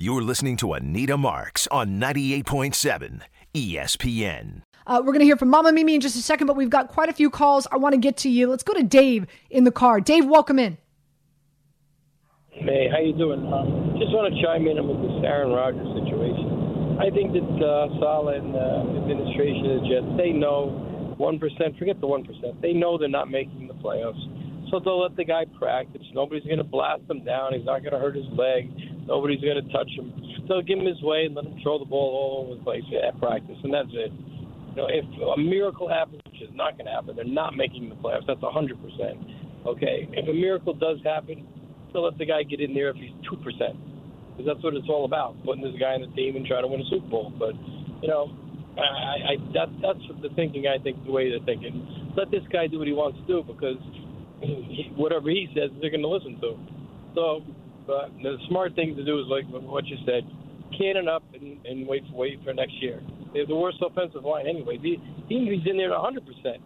You're listening to Anita Marks on 98.7 ESPN. Uh, we're going to hear from Mama Mimi in just a second, but we've got quite a few calls. I want to get to you. Let's go to Dave in the car. Dave, welcome in. Hey, how you doing? Um, just want to chime in with this Aaron Rodgers situation. I think that uh, Saleh and the uh, administration of the Jets, they know 1%, forget the 1%, they know they're not making the playoffs. So they'll let the guy practice. Nobody's going to blast him down. He's not going to hurt his leg. Nobody's going to touch him. They'll give him his way and let him throw the ball all over the place at practice, and that's it. You know, if a miracle happens, which is not going to happen, they're not making the playoffs. That's 100%. Okay, if a miracle does happen, to let the guy get in there if he's two percent, because that's what it's all about, putting this guy in the team and trying to win a Super Bowl. But you know, I, I that that's the thinking. I think the way they're thinking. Let this guy do what he wants to do because whatever he says, they're going to listen to. So, but the smart thing to do is like what you said, cannon up and, and wait for wait for next year. They have the worst offensive line anyway. He, he's in there 100 percent.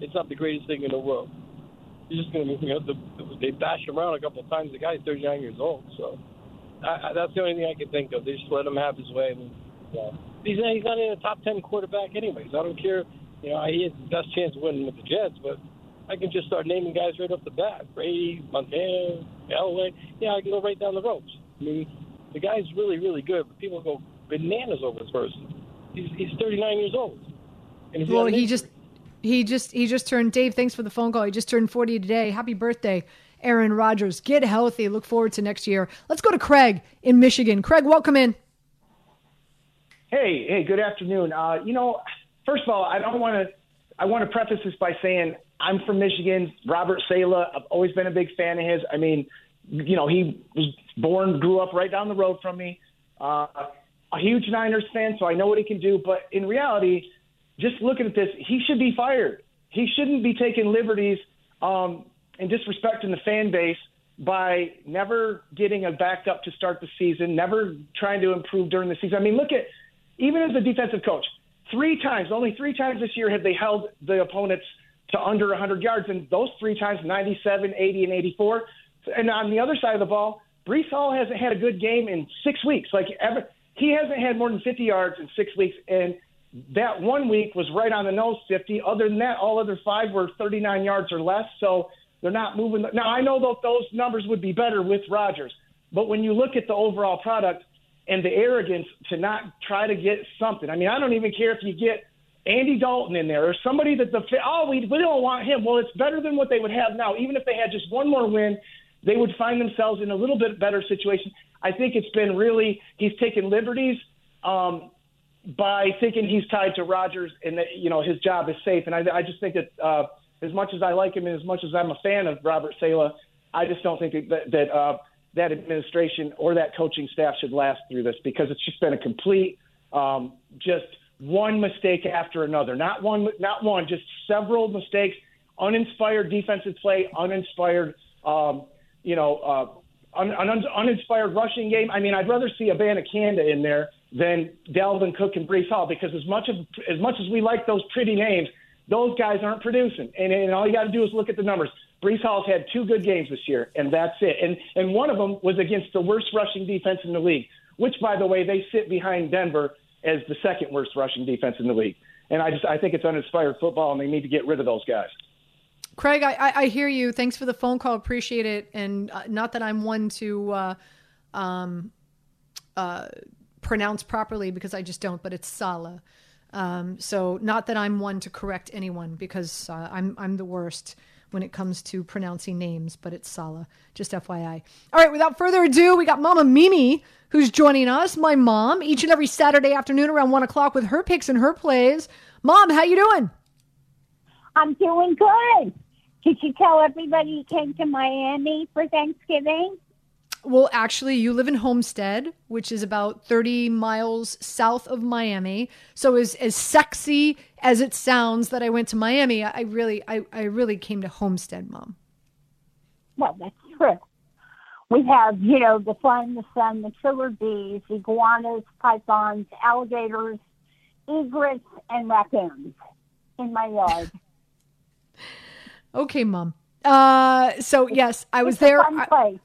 It's not the greatest thing in the world he's just going to, you know, the, they bash him around a couple of times. The guy's 39 years old, so I, I, that's the only thing I can think of. They just let him have his way. And, he's, he's not in a top 10 quarterback, anyways. I don't care. You know, he has the best chance of winning with the Jets, but I can just start naming guys right off the bat. Brady, Montana, Elway. Yeah, I can go right down the ropes. I mean, the guy's really, really good, but people go bananas over this person. He's, he's 39 years old. And well, he just he just he just turned Dave, thanks for the phone call. He just turned 40 today. Happy birthday, Aaron Rodgers. Get healthy. Look forward to next year. Let's go to Craig in Michigan. Craig, welcome in. Hey, hey, good afternoon. Uh, you know, first of all, I don't want to I want to preface this by saying I'm from Michigan. Robert Saleh, I've always been a big fan of his. I mean, you know, he was born, grew up right down the road from me. Uh, a huge Niners fan, so I know what he can do. But in reality, just looking at this, he should be fired. He shouldn't be taking liberties um, and disrespecting the fan base by never getting a backup to start the season, never trying to improve during the season. I mean, look at even as a defensive coach, three times, only three times this year have they held the opponents to under 100 yards, and those three times, 97, 80, and 84. And on the other side of the ball, Breece Hall hasn't had a good game in six weeks. Like ever, he hasn't had more than 50 yards in six weeks, and that one week was right on the nose 50. Other than that, all other five were 39 yards or less. So they're not moving. Now, I know that those numbers would be better with Rodgers, but when you look at the overall product and the arrogance to not try to get something, I mean, I don't even care if you get Andy Dalton in there or somebody that the, oh, we, we don't want him. Well, it's better than what they would have now. Even if they had just one more win, they would find themselves in a little bit better situation. I think it's been really, he's taken liberties. Um, by thinking he's tied to Rodgers and that you know his job is safe. And I, I just think that uh, as much as I like him and as much as I'm a fan of Robert Saleh, I just don't think that that uh, that administration or that coaching staff should last through this because it's just been a complete um, just one mistake after another. Not one, not one, just several mistakes. Uninspired defensive play, uninspired, um, you know, uh, un, un, uninspired rushing game. I mean, I'd rather see Abanikanda in there than Dalvin Cook and Breece Hall because as much of as much as we like those pretty names, those guys aren't producing. And, and all you got to do is look at the numbers. Breece Hall's had two good games this year, and that's it. And and one of them was against the worst rushing defense in the league, which by the way they sit behind Denver as the second worst rushing defense in the league. And I just I think it's uninspired football, and they need to get rid of those guys. Craig, I, I hear you. Thanks for the phone call. Appreciate it. And uh, not that I'm one to, uh, um, uh, pronounce properly because I just don't, but it's Sala. Um, so not that I'm one to correct anyone because uh, I'm I'm the worst when it comes to pronouncing names, but it's Sala. Just FYI. All right, without further ado, we got Mama Mimi who's joining us. My mom each and every Saturday afternoon around one o'clock with her picks and her plays. Mom, how you doing? I'm doing good. Did you tell everybody you came to Miami for Thanksgiving? Well, actually, you live in Homestead, which is about 30 miles south of Miami. So as as sexy as it sounds that I went to Miami, I really I, I really came to Homestead, mom. Well, that's true. We have, you know, the fun, the sun, the killer bees, iguanas, pythons, alligators, egrets, and raccoons in my yard. Okay, mom. Uh so yes, I was It's a there. fun I- place.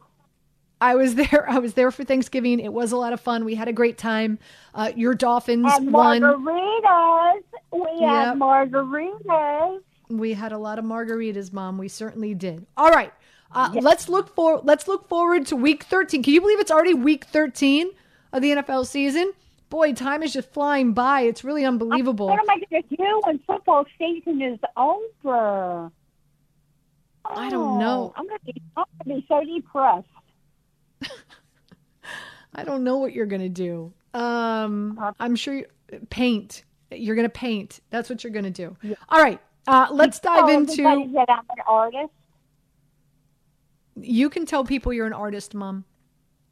I was there. I was there for Thanksgiving. It was a lot of fun. We had a great time. Uh, your Dolphins And won. margaritas. We Yep. have margaritas. We had a lot of margaritas, Mom. We certainly did. All right, uh, let's look for let's look forward to Week 13. Can you believe it's already Week 13 of the NFL season? Boy, time is just flying by. It's really unbelievable. What am I going to do when football season is over? I don't know. Oh, I'm going to be, going to so depressed. I don't know what you're gonna do. Um, Uh, I'm sure you, paint. You're gonna paint. That's what you're gonna do. All right. Uh, let's dive Tell into. that I'm an artist. You can tell people you're an artist, Mom.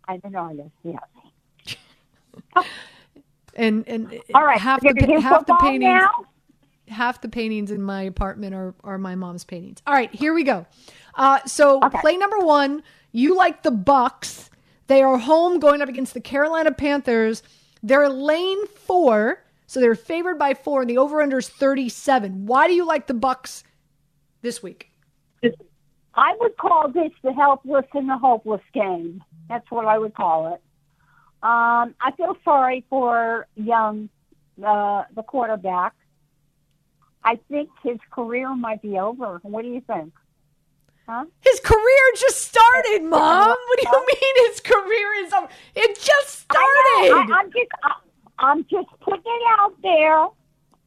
I'm an artist. Yes. And and All right. half the half the paintings. now. half the paintings in my apartment are, are my mom's paintings. All right, here we go. Uh, so Okay. play number one, you like the Bucks. They are home going up against the Carolina Panthers. They're lane four, so they're favored by four, and the over/under is thirty-seven. Why do you like the Bucks this week? I would call this the helpless and the hopeless game. That's what I would call it. Um, I feel sorry for Young, uh, the quarterback. I think his career might be over. What do you think? Huh? His career just started, Mom. What do you mean his career is over? It just I know. started. I, I'm just, I, I'm just putting it out there,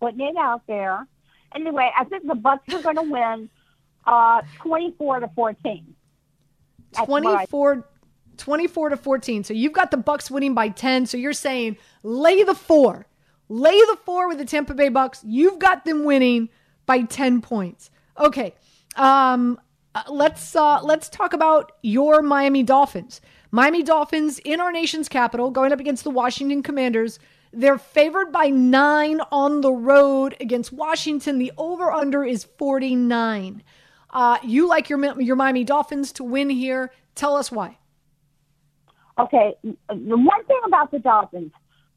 putting it out there. Anyway, I think the Bucks are going to win, uh, twenty-four to fourteen. That's what I- 24, 24 to 14. So you've got the Bucks winning by 10. So you're saying lay the four. Lay the four with the Tampa Bay Bucks. You've got them winning by 10 points. Okay. Um uh, let's uh let's talk about your Miami Dolphins. Miami Dolphins in our nation's capital going up against the Washington Commanders. They're favored by 9 on the road against Washington. The over under is 49. Uh, you like your your Miami Dolphins to win here. Tell us why. Okay, the one thing about the Dolphins,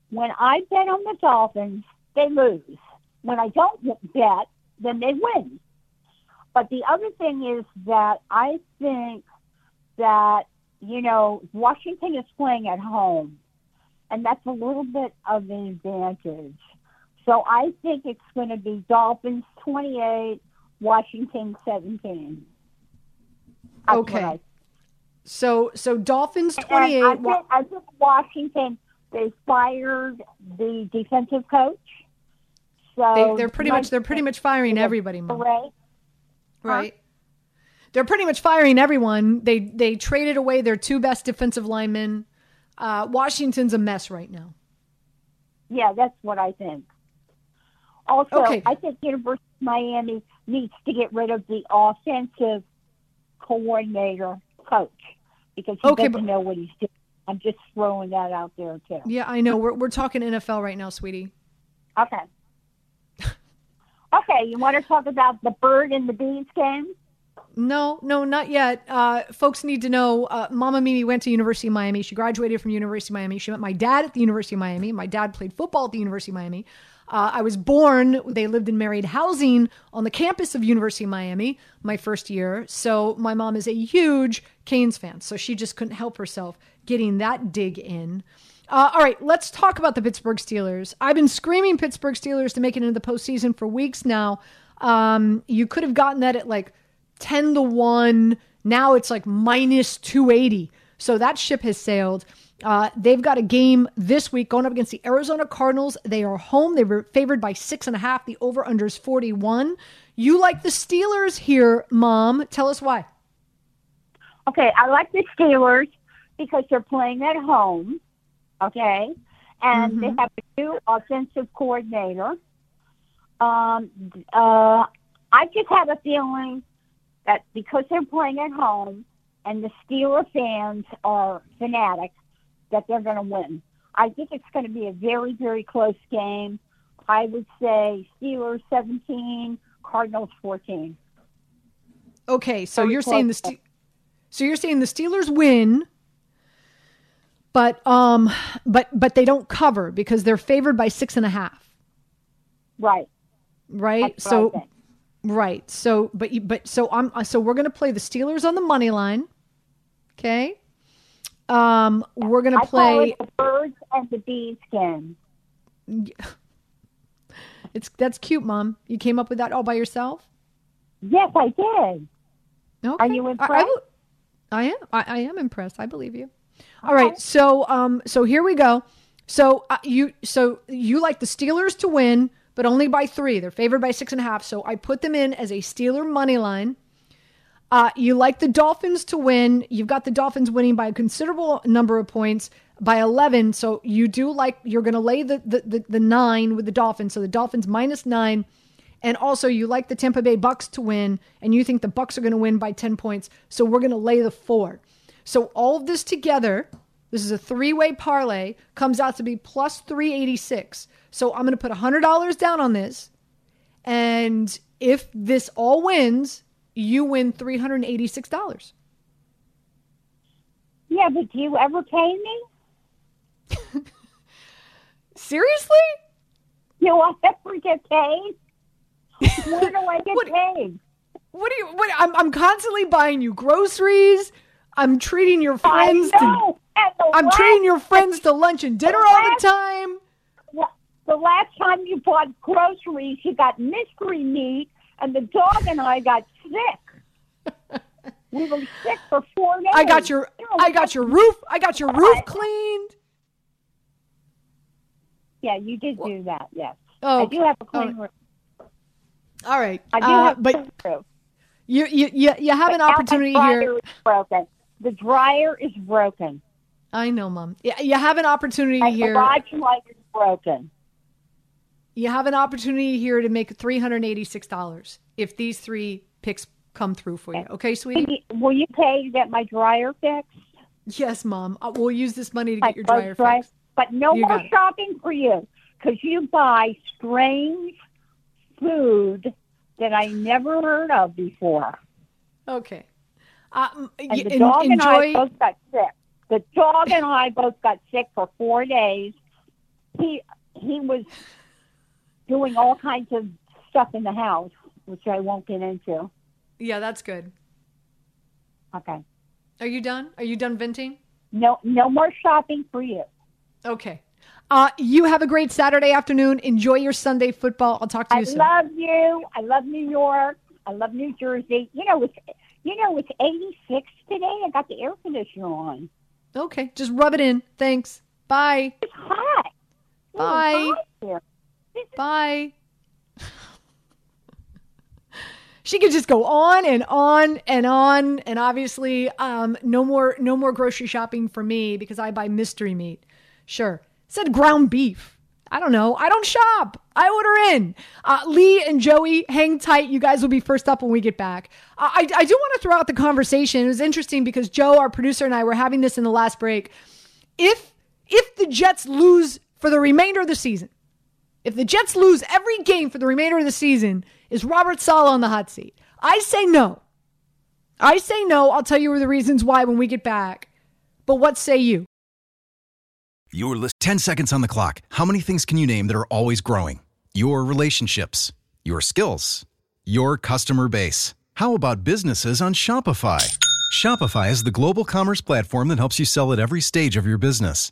when I bet on the Dolphins, they lose. When I don't bet, then they win. But the other thing is that I think that, you know, Washington is playing at home, and that's a little bit of an advantage. So I think it's going to be Dolphins 28, Washington 17. That's Okay. I So so Dolphins 28. I think, I think Washington they fired the defensive coach. So they, they're pretty much they're pretty much firing everybody. Ray, right? They're pretty much firing everyone. They they traded away their two best defensive linemen. Uh, Washington's a mess right now. Yeah, that's what I think. Also, Okay. I think University of Miami needs to get rid of the offensive coordinator coach because he Okay, doesn't but- know what he's doing. I'm just throwing that out there too. Yeah, I know. We're we're talking NFL right now, sweetie. Okay. okay, you want to talk about the bird and the bees game? No, no, not yet. Uh, folks need to know. Uh, Mama Mimi went to University of Miami. She graduated from University of Miami. She met my dad at the University of Miami. My dad played football at the University of Miami. Uh, I was born. They lived in married housing on the campus of University of Miami my first year. So my mom is a huge Canes fan. So she just couldn't help herself getting that dig in. Uh, all right, let's talk about the Pittsburgh Steelers. I've been screaming Pittsburgh Steelers to make it into the postseason for weeks now. Um, you could have gotten that at like 10 to 1. Now it's like minus 280. So that ship has sailed. Uh, they've got a game this week going up against the Arizona Cardinals. They are home. They were favored by six and a half. The over under is 41. You like the Steelers here, Mom. Tell us why. Okay, I like the Steelers because they're playing at home. Okay, and they have a new offensive coordinator. Um, uh, I just have a feeling that because they're playing at home, and the Steeler fans are fanatic that they're going to win. I think it's going to be a very, very close game. I would say Steelers 17, Cardinals 14. Okay, so Very you're saying the. Ste- so you're saying the Steelers win, but um, but but they don't cover because they're favored by six and a half, Right. right? That's so right, so but you, but so I'm so we're gonna play the Steelers on the money line, okay? Um, we're gonna I play. the birds and the bees game. It's that's cute, mom. You came up with that all by yourself. Yes, I did. Okay. Are you I- I, impressed? I am. I, I am impressed. I believe you. All right. So um. So here we go. So uh, you so you like the Steelers to win, but only by three. They're favored by six and a half. So I put them in as a Steeler money line. Uh, you like the Dolphins to win. You've got the Dolphins winning by a considerable number of points by 11. So you do like, you're going to lay the, the, the, the nine with the Dolphins. So the Dolphins minus nine. And also you like the Tampa Bay Bucks to win and you think the Bucks are going to win by 10 points. So we're going to lay the four. So all of this together, this is a three-way parlay, comes out to be plus 386. So I'm going to put $100 down on this. And if this all wins, you win $386. Yeah, but do you ever pay me? Seriously? Do I ever get paid? Where do I get What- paid? What do you what I'm I'm constantly buying you groceries. I'm treating your friends I to know. The I'm last, treating your friends to lunch and dinner all the time. The last time you bought groceries, you got mystery meat, and the dog and I got sick. we were sick for four days. I got your You know, I got your roof I got your roof cleaned. Yeah, you did do that. Yes, Oh, I do have a clean oh. roof. all right. I do Uh, have a but clean roof. you you you, you have an But my opportunity here. is broken. The dryer is broken. I know, mom. Yeah, you have an opportunity the here. garage light is broken. You have an opportunity here to make $386 if these three picks come through for you. Okay, sweetie? Will you- pay to get my dryer fixed? Yes, mom. Uh, we'll use this money to My get your dryer dry? fixed. But no You more it. shopping for you because you buy strange food that I never heard of before. Okay. Um, And the dog and I both got sick. The dog and I both got sick for four days. He he was doing all kinds of stuff in the house, which I won't get into. Yeah, that's good. Okay. Are you done? Are you done venting? No no more shopping for you. Okay. Uh, you have a great Saturday afternoon. Enjoy your Sunday football. I'll talk to you I soon. love you. I love New York. I love New Jersey. You know it's you know it's eighty six today. I got the air conditioner on. okay, just rub it in. Thanks. Bye. It's hot. Bye. hot. Bye. She could just go on and on and on and obviously um, no more no more grocery shopping for me because I buy mystery meat. Sure. said ground beef. I don't know. I don't shop. I order in. Uh, Lee and Joey, hang tight. You guys will be first up when we get back. Uh, I, I do want to throw out the conversation. It was interesting because Joe, our producer, and I were having this in the last break. If if the Jets lose for the remainder of the season, if the Jets lose every game for the remainder of the season, is Robert Saleh on the hot seat? I say no. I say no. I'll tell you the reasons why when we get back. But what say you? You're listening. 10 seconds on the clock. How many things can you name that are always growing? Your relationships, your skills, your customer base. How about businesses on Shopify? Shopify is the global commerce platform that helps you sell at every stage of your business.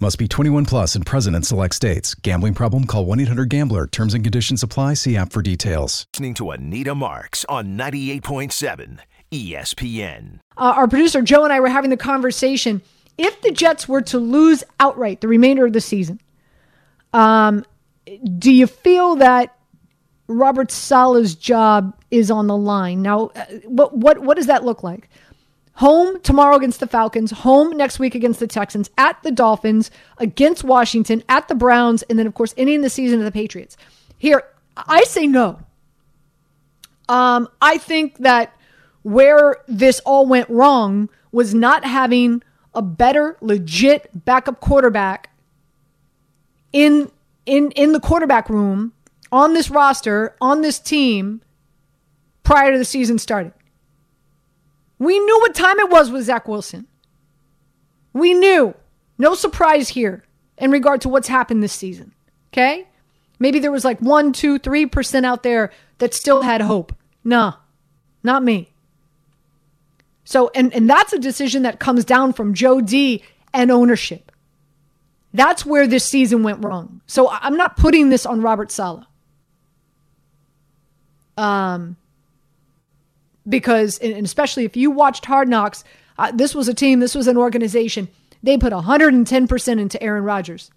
Must be 21 plus and present in select states. Gambling problem? Call 1 800 GAMBLER. Terms and conditions apply. See app for details. Listening to Anita Marks on 98.7 ESPN. Uh, our producer Joe and I were having the conversation. If the Jets were to lose outright the remainder of the season, um, do you feel that Robert Saleh's job is on the line? Now, uh, what what what does that look like? Home tomorrow against the Falcons, home next week against the Texans, at the Dolphins, against Washington, at the Browns, and then, of course, ending the season of the Patriots. Here, I say no. Um, I think that where this all went wrong was not having a better, legit backup quarterback in in in the quarterback room on this roster on this team prior to the season starting. We knew what time it was with Zach Wilson. We knew. No surprise here in regard to what's happened this season. Okay? Maybe there was like one, two, three percent out there that still had hope. Nah, not me. So, and, and that's a decision that comes down from Joe D and ownership. That's where this season went wrong. So I'm not putting this on Robert Saleh. Um, because, and especially if you watched Hard Knocks, uh, this was a team, this was an organization. They put 110% into Aaron Rodgers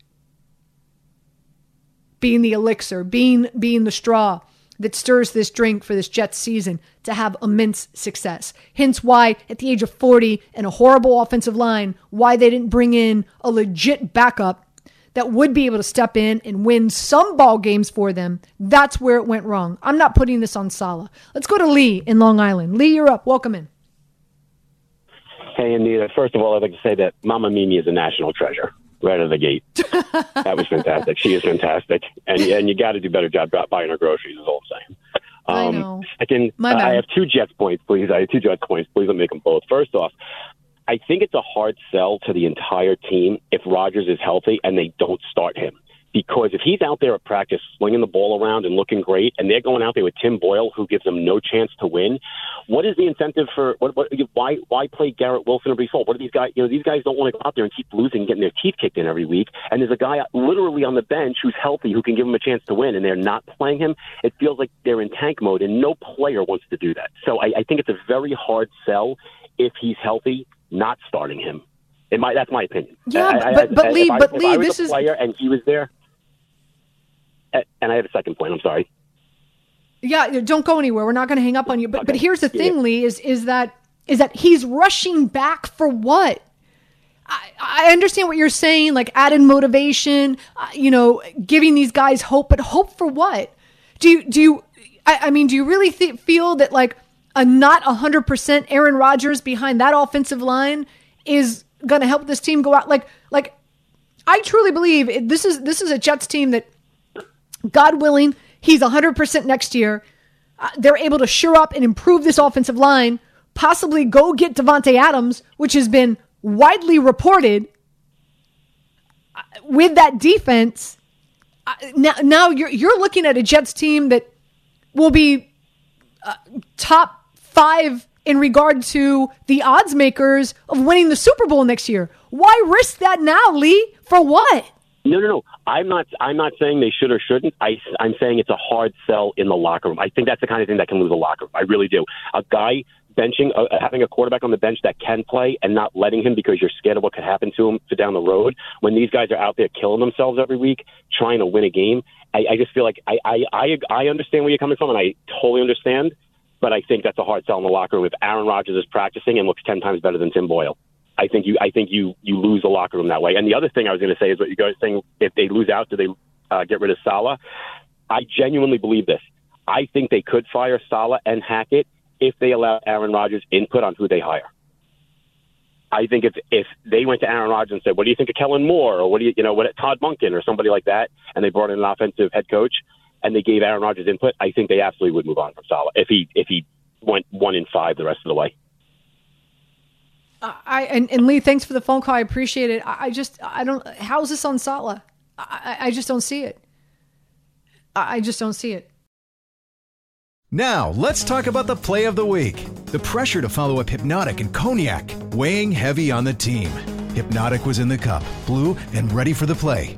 being the elixir, being being the straw that stirs this drink for this Jets season to have immense success. Hence why at the age of 40 and a horrible offensive line, why they didn't bring in a legit backup that would be able to step in and win some ball games for them. That's where it went wrong. I'm not putting this on Saleh. Let's go to Lee in Long Island. Lee, you're up. Welcome in. Hey, Anita. First of all, I'd like to say that Mama Mimi is a national treasure right out of the gate. that was fantastic. She is fantastic, and and you got to do a better job buying her groceries. Is all I'm saying. Um, I know. Second, uh, I have two Jets points, please. I have two Jets points. Please let me make them both. First off, I think it's a hard sell to the entire team if Rodgers is healthy and they don't start him. Because if he's out there at practice slinging the ball around and looking great, and they're going out there with Tim Boyle, who gives them no chance to win, what is the incentive for what? what why why play Garrett Wilson or Hall? What are these guys? You know, these guys don't want to go out there and keep losing, and getting their teeth kicked in every week. And there's a guy literally on the bench who's healthy who can give them a chance to win, and they're not playing him. It feels like they're in tank mode, and no player wants to do that. So I, I think it's a very hard sell if he's healthy not starting him. It might, that's my opinion. Yeah, I, but, but I, Lee, I, but Lee, this is player and he was there. And I have a second point. I'm sorry. Yeah, don't go anywhere. We're not going to hang up on you. But okay. but here's the thing, yeah. Lee, is is that is that he's rushing back for what? I, I understand what you're saying, like added motivation, uh, you know, giving these guys hope, but hope for what? Do you do you? I, I mean, do you really th- feel that like a not 100% Aaron Rodgers behind that offensive line is going to help this team go out like like I truly believe this is this is a Jets team that God willing, he's 100% next year. Uh, they're able to shore up and improve this offensive line, possibly go get Davante Adams, which has been widely reported uh, with that defense. Uh, now, now you're you're looking at a Jets team that will be uh, top five in regard to the odds makers of winning the Super Bowl next year. Why risk that now, Lee? For what? No, no, no. I'm not. I'm not saying they should or shouldn't. I, I'm saying it's a hard sell in the locker room. I think that's the kind of thing that can lose a locker room. I really do. A guy benching, uh, having a quarterback on the bench that can play, and not letting him because you're scared of what could happen to him to down the road. When these guys are out there killing themselves every week trying to win a game, I, I just feel like I, I, I, I understand where you're coming from, and I totally understand but I think that's a hard sell in the locker room if Aaron Rodgers is practicing and looks ten times better than Tim Boyle. I think you I think you you lose the locker room that way. And the other thing I was going to say is what you guys saying if they lose out, do they uh, get rid of Saleh? I genuinely believe this. I think they could fire Saleh and Hackett if they allow Aaron Rodgers input on who they hire. I think if if they went to Aaron Rodgers and said, "What do you think of Kellen Moore?" or "What do you you know what Todd Monken or somebody like that," and they brought in an offensive head coach and they gave Aaron Rodgers input, I think they absolutely would move on from Saleh if he if he went one in five the rest of the way. I and, and Lee, thanks for the phone call. I appreciate it. I, I just I don't. How's this on Saleh? I, I just don't see it. I, I just don't see it. Now, let's talk about the play of the week. The pressure to follow up Hpnotiq and Cognac, weighing heavy on the team. Hpnotiq was in the cup, blue, and ready for the play.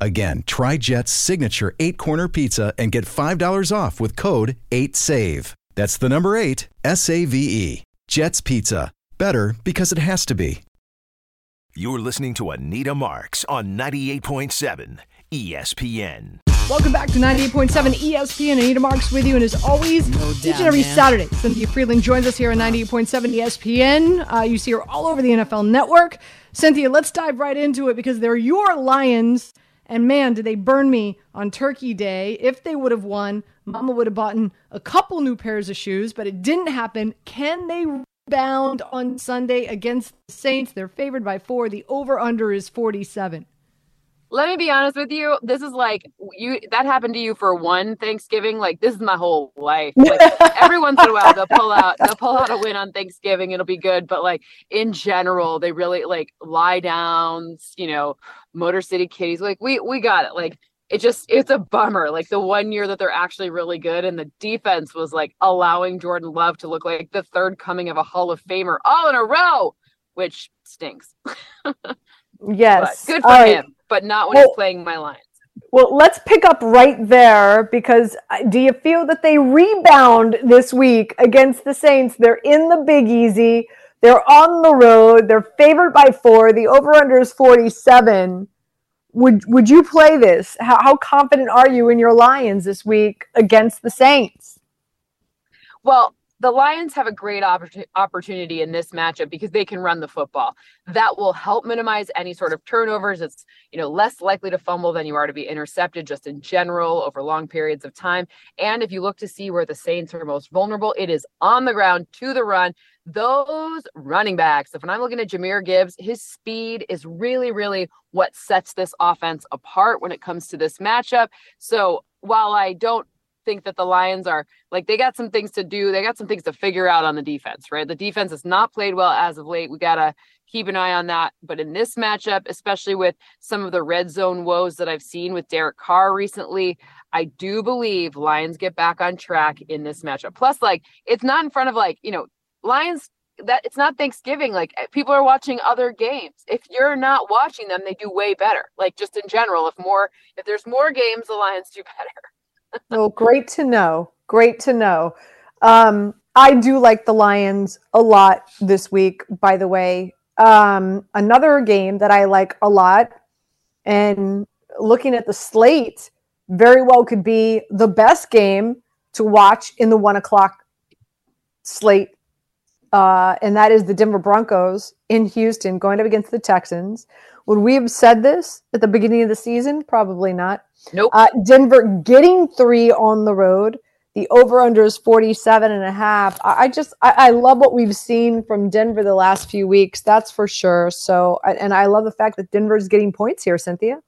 Again, try Jet's signature eight corner pizza and get $5 off with code 8SAVE. That's the number eight, S A V E. Jet's Pizza. Better because it has to be. You're listening to Anita Marks on 98.7 ESPN. Welcome back to 98.7 ESPN. Anita Marks with you. And as always, each and every Saturday, Cynthia Frelund joins us here on 98.7 ESPN. Uh, you see her all over the NFL network. Cynthia, let's dive right into it because they're your Lions. And man, did they burn me on Turkey Day. If they would have won, Mama would have bought a couple new pairs of shoes, but it didn't happen. Can they rebound on Sunday against the Saints? They're favored by four. The over under is 47 let me be honest with you. This is like you that happened to you for one Thanksgiving. Like this is my whole life. Like, every once in a while they'll pull out they'll pull out a win on Thanksgiving. It'll be good. But like in general, they really like lie downs, you know, Motor City Kitties. Like we we got it. Like it just it's a bummer. Like the one year that they're actually really good and the defense was like allowing Jordan Love to look like the third coming of a Hall of Famer all in a row, which stinks. yes. But good for him but not when well, he's playing my lines. Well, let's pick up right there because uh, do you feel that they rebound this week against the Saints? They're in the Big Easy. They're on the road. They're favored by four. The over under is 47. Would would you play this? How, how confident are you in your Lions this week against the Saints? Well, the Lions have a great opportunity in this matchup because they can run the football. That will help minimize any sort of turnovers. It's, you know, less likely to fumble than you are to be intercepted just in general over long periods of time. And if you look to see where the Saints are most vulnerable, it is on the ground to the run. Those running backs, if when I'm looking at Jahmyr Gibbs, his speed is really, really what sets this offense apart when it comes to this matchup. So while I don't think that the Lions are like they got some things to do. They got some things to figure out on the defense, right? The defense has not played well as of late. We got to keep an eye on that. But in this matchup, especially with some of the red zone woes that I've seen with Derek Carr recently, I do believe Lions get back on track in this matchup. Plus, like it's not in front of like, you know, Lions that it's not Thanksgiving. Like eh, people are watching other games. If you're not watching them, they do way better. Like just in general, if more if there's more games, the Lions do better well, great to know. Great to know. Um, I do like the Lions a lot this week, by the way. Um, another game that I like a lot, and looking at the slate, very well could be the best game to watch in the one o'clock slate. Uh, and that is the Denver Broncos in Houston going up against the Texans. Would we have said this at the beginning of the season? Probably not. Nope. Uh, Denver getting three on the road. The over under is 47 and a half. I, I just, I, I, love what we've seen from Denver the last few weeks. That's for sure. So, and I love the fact that Denver's getting points here, Cynthia.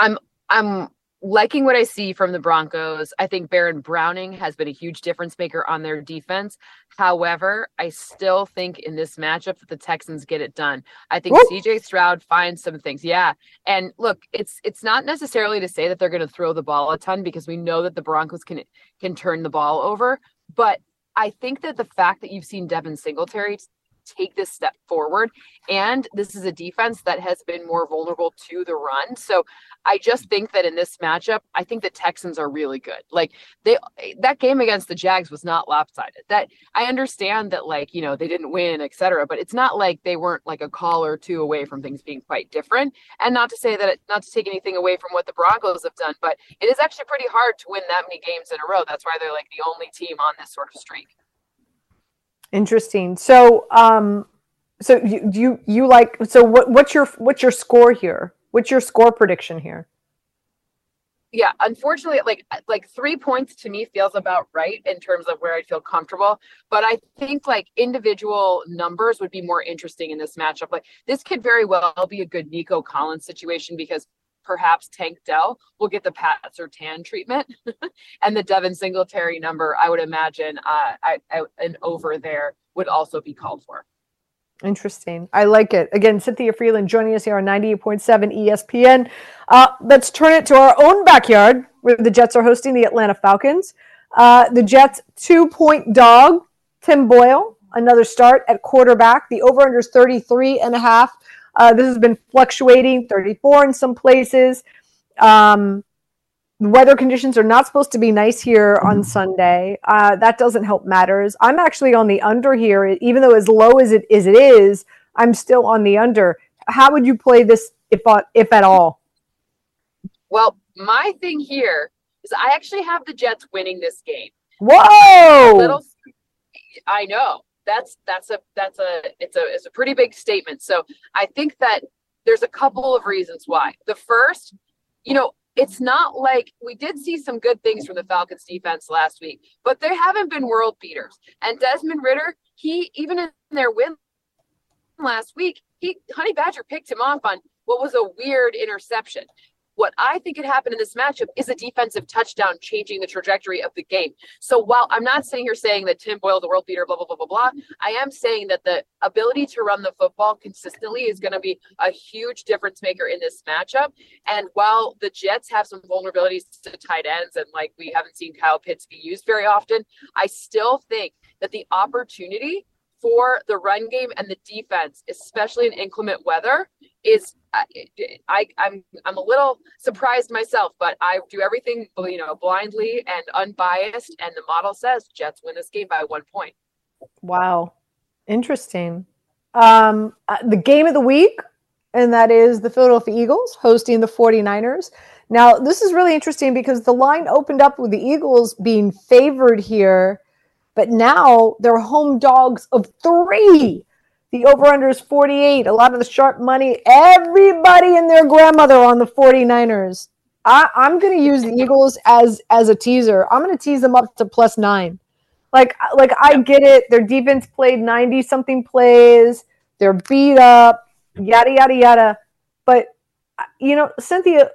I'm, I'm liking what I see from the Broncos. I think Baron Browning has been a huge difference maker on their defense. However, I still think in this matchup that the Texans get it done. I think Woo! CJ Stroud finds some things. Yeah. And look, it's it's not necessarily to say that they're going to throw the ball a ton because we know that the Broncos can can turn the ball over, but I think that the fact that you've seen Devin Singletary take this step forward. And this is a defense that has been more vulnerable to the run. So I just think that in this matchup, I think the Texans are really good. Like they that game against the Jags was not lopsided. That I understand that like, you know, they didn't win, etc. But it's not like they weren't like a call or two away from things being quite different. And not to say that it, not to take anything away from what the Broncos have done, but it is actually pretty hard to win that many games in a row. That's why they're like the only team on this sort of streak. Interesting. So, um, so you you you like so what what's your what's your score here? What's your score prediction here? Yeah, unfortunately, like like three points to me feels about right in terms of where I feel comfortable. But I think like individual numbers would be more interesting in this matchup. Like this could very well be a good Nico Collins situation because perhaps Tank Dell will get the Pat Surtain treatment, and the Devin Singletary number, I would imagine, uh, I, I, an over there would also be called for. Interesting. I like it. Again, Cynthia Frelund joining us here on 98.7 ESPN. Uh, let's turn it to our own backyard where the Jets are hosting the Atlanta Falcons. Uh, the Jets two point dog, Tim Boyle, another start at quarterback. The over under is 33 and a half. Uh, this has been fluctuating, 34 in some places. Um, weather conditions are not supposed to be nice here on. Sunday. Uh, that doesn't help matters. I'm actually on the under here, even though as low as it as it is, I'm still on the under. How would you play this if uh, if at all? Well, my thing here is I actually have the Jets winning this game. Whoa! Little, I know that's that's a that's a it's a it's a pretty big statement. So I think that there's a couple of reasons why. The first, you know, it's not like we did see some good things from the Falcons defense last week, but they haven't been world beaters. And Desmond Ridder, he even in their win last week, he Honey Badger picked him off on what was a weird interception. What I think could happen in this matchup is a defensive touchdown changing the trajectory of the game. So while I'm not sitting here saying that Tim Boyle, the world beater, blah, blah, blah, blah, blah, I am saying that the ability to run the football consistently is going to be a huge difference maker in this matchup. And while the Jets have some vulnerabilities to tight ends and like we haven't seen Kyle Pitts be used very often, I still think that the opportunity for the run game and the defense, especially in inclement weather, is I, I I'm I'm a little surprised myself, but I do everything you know blindly and unbiased, and the model says Jets win this game by one point. Wow, interesting. Um, uh, the game of the week, and that is the Philadelphia Eagles hosting the 49ers. Now, this is really interesting because the line opened up with the Eagles being favored here, but now they're home dogs of three. The over under is 48. A lot of the sharp money, everybody and their grandmother on the 49ers. I, am going to use the Eagles as as a teaser. I'm going to tease them up to plus nine. Like like I get it. Their defense played 90 something plays. They're beat up. Yada yada yada. But you know, Cynthia,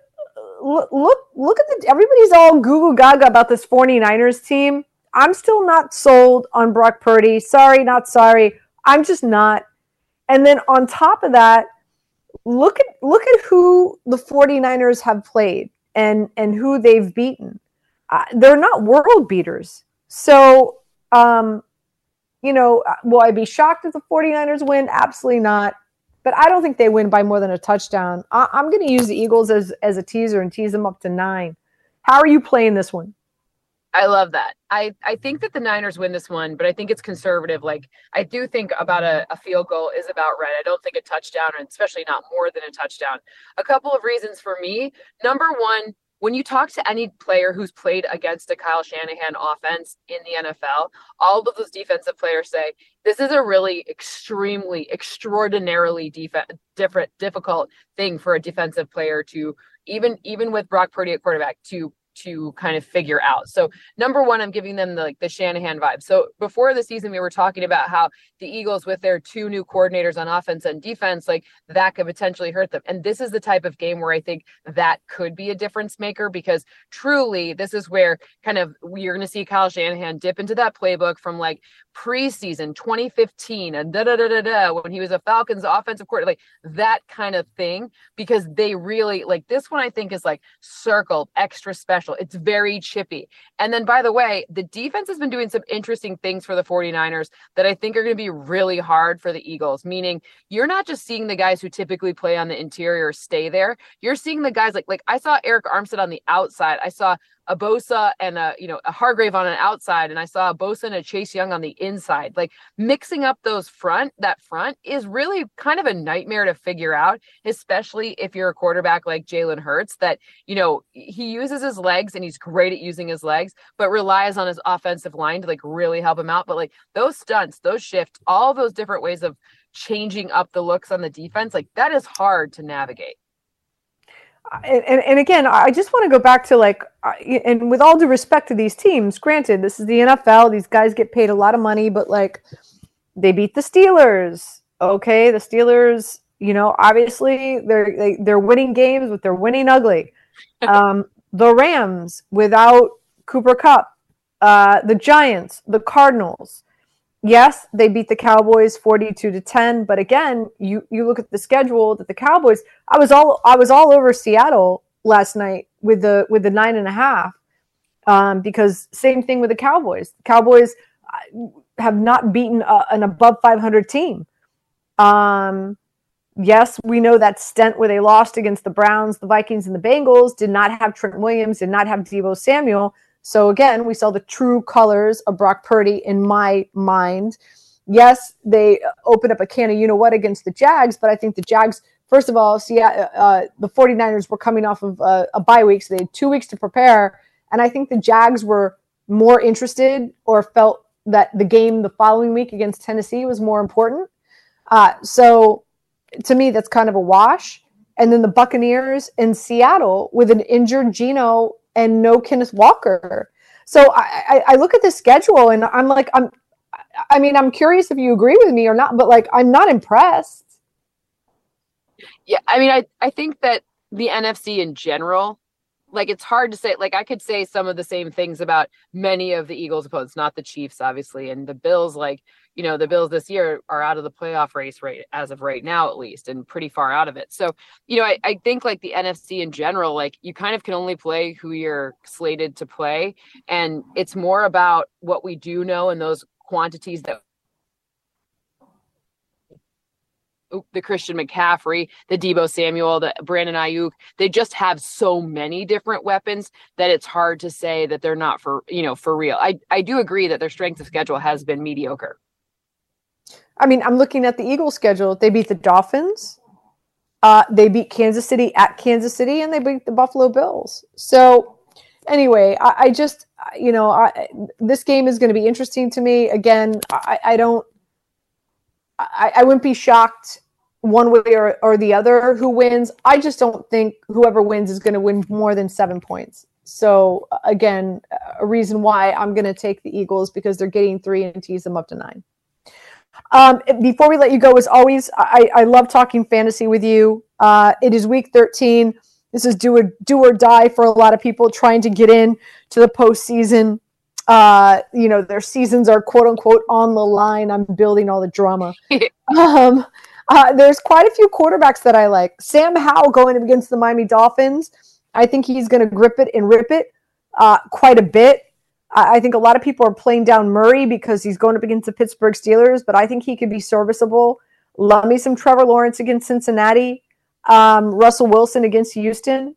look look look at the everybody's all Google Gaga about this 49ers team. I'm still not sold on Brock Purdy. Sorry, not sorry. I'm just not. And then on top of that, look at look at who the 49ers have played and and who they've beaten. Uh, they're not world beaters. So, um, you know, uh, will I be shocked if the 49ers win? Absolutely not. But I don't think they win by more than a touchdown. I, I'm going to use the Eagles as as a teaser and tease them up to nine. How are you playing this one? I love that. I, I think that the Niners win this one, but I think it's conservative. Like I do think about a, a, field goal is about right. I don't think a touchdown, and especially not more than a touchdown. A couple of reasons for me. Number one, when you talk to any player who's played against a Kyle Shanahan offense in the NFL, all of those defensive players say this is a really extremely, extraordinarily def- different, difficult thing for a defensive player to even even with Brock Purdy at quarterback to to kind of figure out. So number one, I'm giving them the like the Shanahan vibe. So before the season, we were talking about how the Eagles, with their two new coordinators on offense and defense, like that could potentially hurt them. And this is the type of game where I think that could be a difference maker because truly this is where kind of you're going to see Kyle Shanahan dip into that playbook from like preseason 2015 and da da da da da when he was a Falcons offensive coordinator, like that kind of thing, because they really like this one. I think is like circled extra special. It's very chippy. And then by the way, the defense has been doing some interesting things for the 49ers that I think are going to be really hard for the Eagles. Meaning you're not just seeing the guys who typically play on the interior stay there. You're seeing the guys like like I saw Arik Armstead on the outside. I saw a Bosa and a you know a Hargrave on an outside, and I saw a Bosa and a Chase Young on the inside. Like mixing up those front, that front is really kind of a nightmare to figure out, especially if you're a quarterback like Jalen Hurts. That you know he uses his legs and he's great at using his legs, but relies on his offensive line to like really help him out. But like those stunts, those shifts, all those different ways of changing up the looks on the defense, like that is hard to navigate and, and, and again, I just want to go back to like, and with all due respect to these teams, granted, this is the NFL. These guys get paid a lot of money, but like, they beat the Steelers. Okay, the Steelers, you know, obviously they're they, are they are winning games, but they're winning ugly. Um, the Rams without Cooper Kupp, uh, the Giants, the Cardinals, yes, they beat the Cowboys 42 to 10, but again, you you look at the schedule that the Cowboys I was all I was all over Seattle last night with the with the nine and a half. Um, because same thing with the Cowboys. Cowboys uh, have not beaten a, an above 500 team. Um, yes, we know that stent where they lost against the Browns, the Vikings, and the Bengals did not have Trent Williams, did not have Deebo Samuel. So again, we saw the true colors of Brock Purdy in my mind. Yes, they opened up a can of you know what against the Jags, but I think the Jags, first of all, see, uh, uh, the 49ers were coming off of uh, a bye week, so they had two weeks to prepare. And I think the Jags were more interested or felt that the game the following week against Tennessee was more important. Uh, so to me, that's kind of a wash. And then the Buccaneers in Seattle with an injured Geno and no Kenneth Walker. So I, I, I look at the schedule and I'm like, I'm, I mean, I'm curious if you agree with me or not, but like, I'm not impressed. Yeah, I mean, I, I think that the NFC in general like it's hard to say like i could say some of the same things about many of the eagles opponents not the chiefs obviously and the bills like you know the bills this year are out of the playoff race right as of right now at least and pretty far out of it so you know I, I think like the nfc in general like you kind of can only play who you're slated to play and it's more about what we do know and those quantities that the Christian McCaffrey, the Deebo Samuel, the Brandon Aiyuk. They just have so many different weapons that it's hard to say that they're not for you know for real. I I do agree that their strength of schedule has been mediocre. I mean, I'm looking at the Eagles schedule. They beat the Dolphins. Uh, they beat Kansas City at Kansas City, and they beat the Buffalo Bills. So, anyway, I, I just, you know, I, this game is going to be interesting to me. Again, I, I don't I, I wouldn't be shocked one way or, or the other who wins. I just don't think whoever wins is going to win more than seven points. So again, a reason why I'm going to take the Eagles because they're getting three and tease them up to nine. Um, before we let you go, as always, I, I love talking fantasy with you. Uh, it is week 13. This is do or do or die for a lot of people trying to get in to the postseason uh, you know, their seasons are quote unquote on the line. I'm building all the drama. um, uh, there's quite a few quarterbacks that I like. Sam Howell going against the Miami Dolphins. I think he's going to grip it and rip it uh, quite a bit. I, think a lot of people are playing down Murray because he's going up against the Pittsburgh Steelers, but I think he could be serviceable. Love me some Trevor Lawrence against Cincinnati. Um, Russell Wilson against Houston.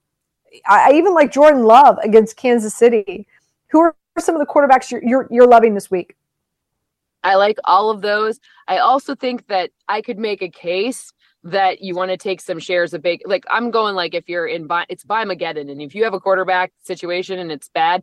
I, I even like Jordan Love against Kansas City. Who are some of the quarterbacks you're, you're, you're loving this week? I like all of those. I also think that I could make a case that you want to take some shares of big like I'm going like if you're in buy it's buy Mageddon and if you have a quarterback situation and it's bad,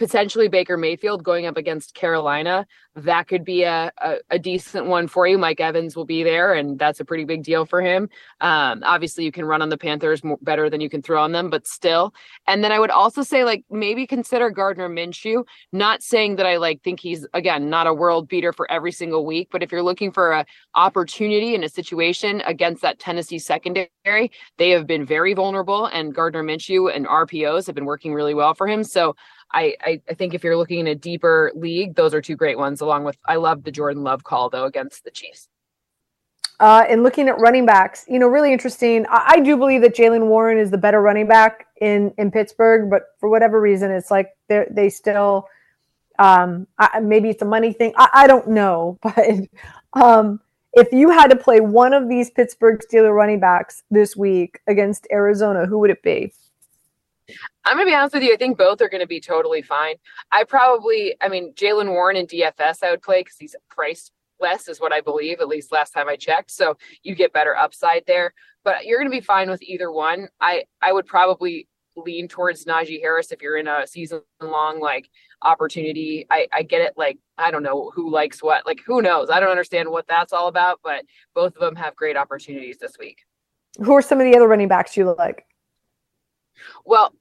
potentially Baker Mayfield going up against Carolina. That could be a, a, a, decent one for you. Mike Evans will be there, and that's a pretty big deal for him. Um, obviously, you can run on the Panthers more, better than you can throw on them, but still. And then I would also say, like, maybe consider Gardner Minshew. Not saying that I like think he's again not a world beater for every single week, but if you're looking for a opportunity in a situation against that Tennessee secondary, they have been very vulnerable, and Gardner Minshew and RPOs have been working really well for him. So I, I, I think if you're looking in a deeper league, those are two great ones. Along with I love the Jordan Love call though against the Chiefs. Uh, and looking at running backs, you know, really interesting. I, I do believe that Jaylen Warren is the better running back in in Pittsburgh, but for whatever reason, it's like they they still um, I, maybe it's a money thing. I, I don't know, but um, if you had to play one of these Pittsburgh Steeler running backs this week against Arizona, who would it be? I'm gonna be honest with you. I think both are gonna be totally fine. I probably, I mean, Jaylen Warren and DFS I would play because he's priced less, is what I believe. At least last time I checked, so you get better upside there. But you're gonna be fine with either one. I I would probably lean towards Najee Harris if you're in a season long like opportunity. I I get it. Like I don't know who likes what. Like who knows? I don't understand what that's all about. But both of them have great opportunities this week. Who are some of the other running backs you like? Well,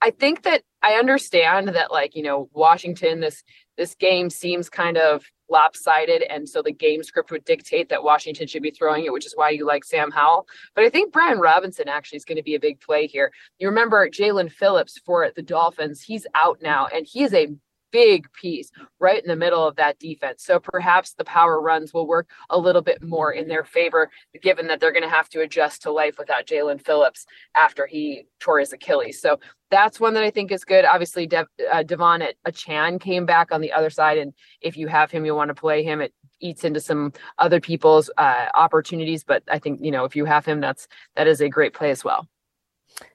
I think that I understand that like, you know, Washington this this game seems kind of lopsided and so the game script would dictate that Washington should be throwing it, which is why you like Sam Howell. But I think Brian Robinson actually is going to be a big play here. You remember Jaelan Phillips for the Dolphins, he's out now and he is a big piece right in the middle of that defense. So perhaps the power runs will work a little bit more in their favor, given that they're going to have to adjust to life without Jaelan Phillips after he tore his Achilles. So that's one that I think is good. Obviously, Dev, uh, De'Von Achane came back on the other side, and if you have him, you want to play him. It eats into some other people's uh, opportunities, but I think you know if you have him, that's that is a great play as well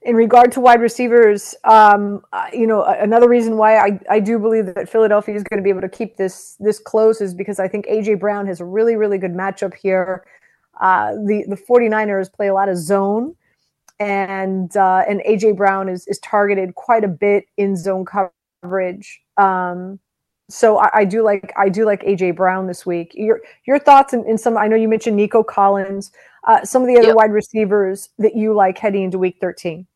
in regard to wide receivers, um, you know, another reason why I, I do believe that Philadelphia is going to be able to keep this this close is because I think AJ Brown has a really really good matchup here. Uh, the the 49ers play a lot of zone, and uh, and AJ Brown is is targeted quite a bit in zone coverage. Um, so I, I, do like I do like AJ Brown this week. Your your thoughts in, in some? I know you mentioned Nico Collins. Uh, some of the other yep. wide receivers that you like heading into Week 13.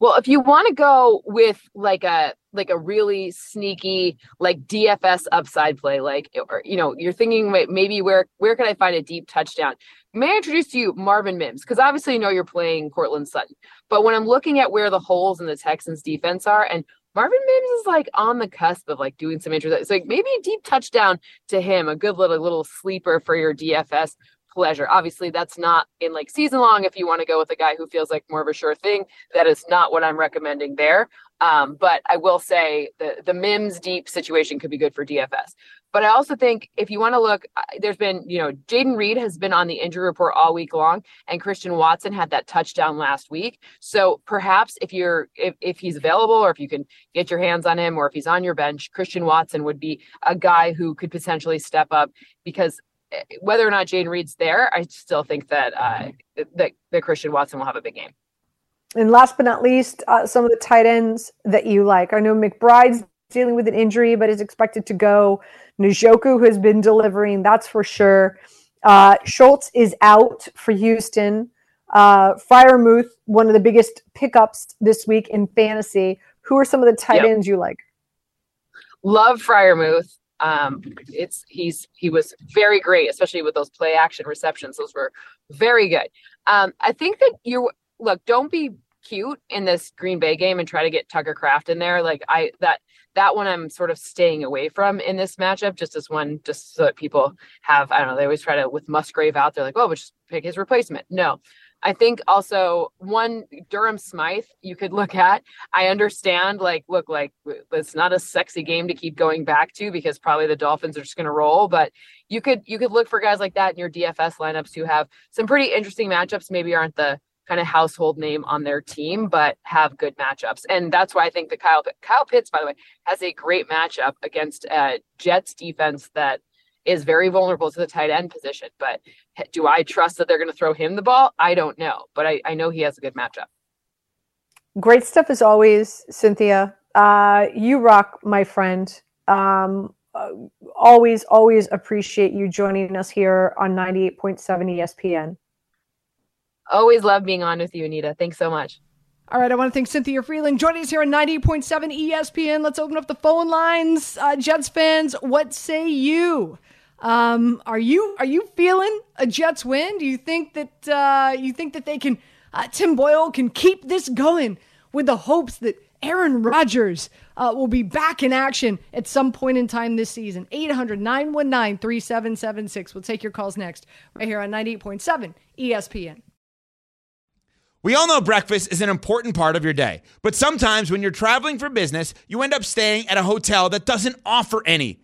Well, if you want to go with like a like a really sneaky like DFS upside play, like or, you know, you're thinking maybe where where can I find a deep touchdown? May I introduce to you Marvin Mims? Because obviously you know you're playing Courtland Sutton, but when I'm looking at where the holes in the Texans defense are, and Marvin Mims is like on the cusp of like doing some interesting. It's like maybe a deep touchdown to him, a good little little sleeper for your DFS pleasure. Obviously, that's not in like season long. If you want to go with a guy who feels like more of a sure thing, that is not what I'm recommending there. Um, but I will say the the Mims deep situation could be good for DFS. But I also think if you want to look, there's been, you know, Jayden Reed has been on the injury report all week long, and Christian Watson had that touchdown last week. So perhaps if you're if, if he's available or if you can get your hands on him or if he's on your bench, Christian Watson would be a guy who could potentially step up because whether or not Jayden Reed's there, I still think that uh, that, that Christian Watson will have a big game. And last but not least, uh, some of the tight ends that you like. I know McBride's dealing with an injury, but is expected to go. Njoku has been delivering, that's for sure. Uh, Schultz is out for Houston. Uh, Freiermuth, one of the biggest pickups this week in fantasy. Who are some of the tight yep. ends you like? Love Freiermuth. Um, it's he's he was very great, especially with those play action receptions. Those were very good. Um, I think that you look. Don't be cute in this Green Bay game and try to get Tucker Kraft in there. Like I that that one I'm sort of staying away from in this matchup, just as one, just so that people have, I don't know, they always try to with Musgrave out, they're like, oh, but just pick his replacement. No. I think also one Durham Smythe you could look at. I understand, like, look, like it's not a sexy game to keep going back to because probably the Dolphins are just going to roll. But you could you could look for guys like that in your DFS lineups who have some pretty interesting matchups. Maybe aren't the kind of household name on their team, but have good matchups. And that's why I think the Kyle Kyle Pitts, by the way, has a great matchup against a Jets defense that is very vulnerable to the tight end position. But do I trust that they're going to throw him the ball? I don't know, but I, I know he has a good matchup. Great stuff as always, Cynthia. Uh, you rock, my friend. Um, uh, always, always appreciate you joining us here on 98.7 ESPN. Always love being on with you, Anita. Thanks so much. All right, I want to thank Cynthia Frelund joining us here on 98.7 ESPN. Let's open up the phone lines. Uh, Jets fans, what say you? Um, are you are you feeling a Jets win? Do you think that uh, you think that they can uh, Tim Boyle can keep this going with the hopes that Aaron Rodgers uh, will be back in action at some point in time this season. 800 919 3776. We'll take your calls next, right here on 98.7 ESPN. We all know breakfast is an important part of your day, but sometimes when you're traveling for business, you end up staying at a hotel that doesn't offer any.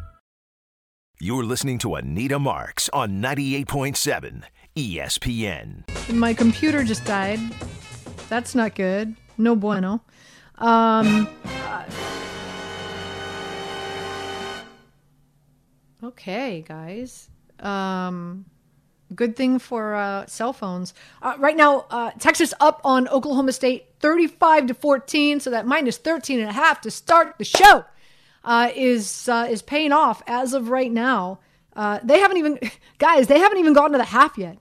You're listening to Anita Marks on 98.7 ESPN. My computer just died. That's not good. No bueno. Um, uh, okay, guys. Um, good thing for uh, cell phones. Uh, right now, uh, Texas up on Oklahoma State 35 to 14, so that minus 13 and a half to start the show uh, is uh, is paying off as of right now. Uh, they haven't even, guys, they haven't even gotten to the half yet,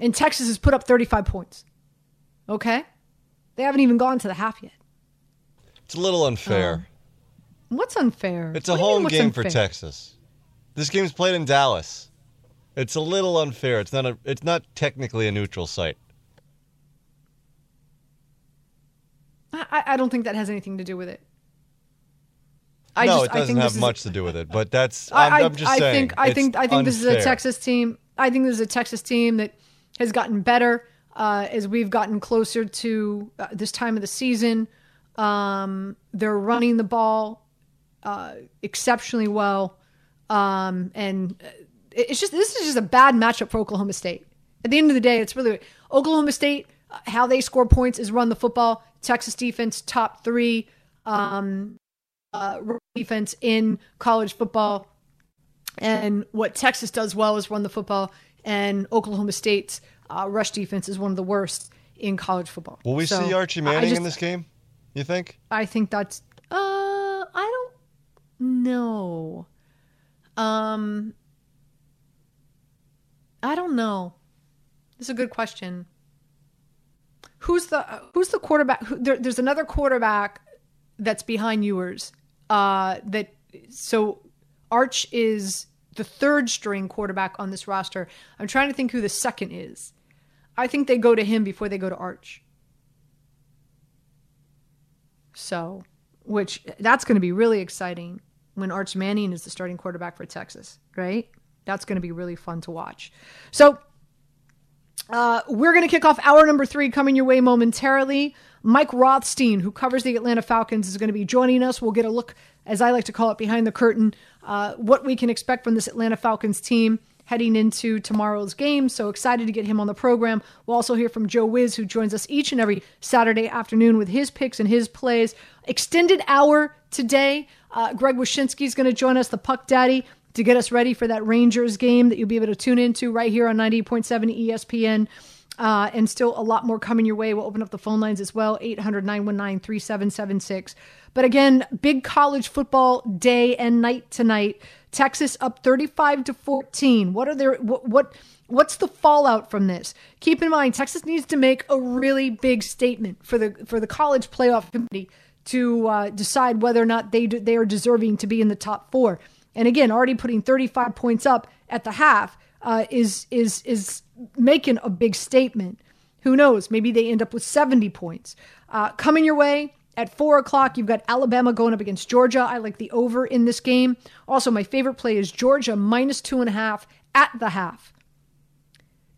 and Texas has put up 35 points. Okay, they haven't even gone to the half yet. It's a little unfair. What's unfair? it's a What mean, home what's game for? Texas. This game's played in Dallas. It's a little unfair. It's not a. It's not technically a neutral site. I, I don't think that has anything to do with it. I no, just, it doesn't have is- much to do with it. But that's. I'm, I- I'm just I saying. think I think I think this is a. Texas team. I think this is a Texas team that has gotten better uh, as we've gotten closer to uh, this time of the season. Um, they're running the ball uh, exceptionally well, um, and uh, it's just this is just a bad matchup for Oklahoma State. At the end of the day, it's really Oklahoma State. uh, How they score points is run the football. Texas defense top three um, uh, defense in college football. And what Texas does well is run the football, and Oklahoma State's uh, rush defense is one of the worst in college football. Will we So, see Archie Manning just- in this game? You think? I think that's. Uh, I don't know. Um, I don't know. This is a good question. Who's the Who's the quarterback? Who, there, there's another quarterback that's behind yours. Uh, that so Arch is the third string quarterback on this roster. I'm trying to think who the second is. I think they go to him before they go to Arch. So, which that's going to be really exciting when Arch Manning is the starting quarterback for Texas, right? That's going to be really fun to watch. So, uh, we're going to kick off hour number three coming your way momentarily. Mike Rothstein, who covers the Atlanta Falcons, is going to be joining us. We'll get a look, as I like to call it, behind the curtain, uh, what we can expect from this Atlanta Falcons team heading into tomorrow's game. So excited to get him on the program. We'll also hear from Joe Wiz, who joins us each and every Saturday afternoon with his picks and his plays. Extended hour today. Uh, Greg Wyshynski is going to join us, the Puck Daddy, to get us ready for that Rangers game that you'll be able to tune into right here on 90.7 ESPN. Uh, and still a lot more coming your way. We'll open up the phone lines as well 800 919 3776. But again, big college football day and night tonight. Texas up 35 to 14. What are their what, what what's the fallout from this? Keep in mind Texas needs to make a really big statement for the for the college playoff committee to uh, decide whether or not they they are deserving to be in the top 4. And again, already putting 35 points up at the half uh, is is is making a big statement. Who knows? Maybe they end up with 70 points. Uh, coming your way at four o'clock, you've got Alabama going up against Georgia. I like the over in this game. Also, my favorite play is Georgia minus two and a half at the half.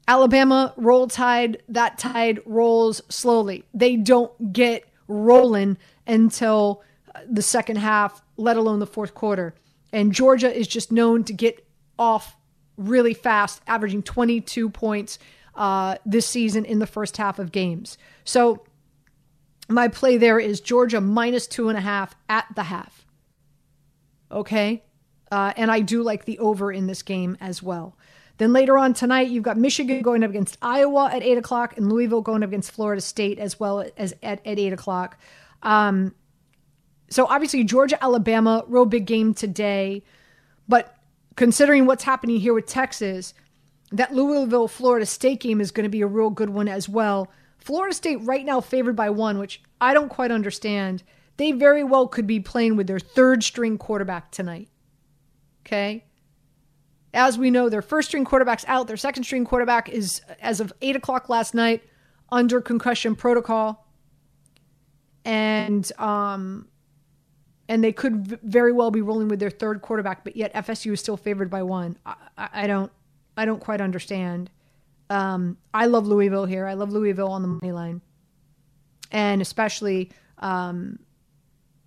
Alabama roll tide, that tide rolls slowly. They don't get rolling until the second half, let alone the fourth quarter. And Georgia is just known to get off really fast, averaging 22 points uh, this season in the first half of games. So my play there is Georgia minus two and a half at the half. Okay. Uh, and I do like the over in this game as well. Then later on tonight, you've got Michigan going up against Iowa at 8 o'clock and Louisville going up against Florida State as well as at, at 8 o'clock. Um, so obviously, Georgia, Alabama, real big game today. But considering what's happening here with Texas, that Louisville Florida State game is going to be a real good one as well. Florida State right now favored by one, which I don't quite understand. They very well could be playing with their third string quarterback tonight. Okay. As we know, their first string quarterback's out. Their second string quarterback is, as of 8 o'clock last night, under concussion protocol. And um, and they could very well be rolling with their third quarterback, but yet FSU is still favored by one. I, I, I don't I don't quite understand. Um, I love Louisville here. I love Louisville on the money line, and especially um,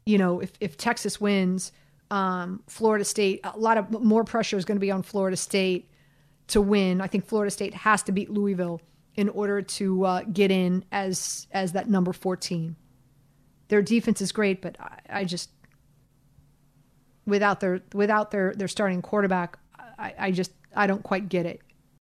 you know if if Texas wins, um, Florida State a lot of more pressure is going to be on Florida State to win. I think Florida State has to beat Louisville in order to uh, get in as as that number fourteen. Their defense is great, but I, I just without their without their their starting quarterback, I, I just I don't quite get it.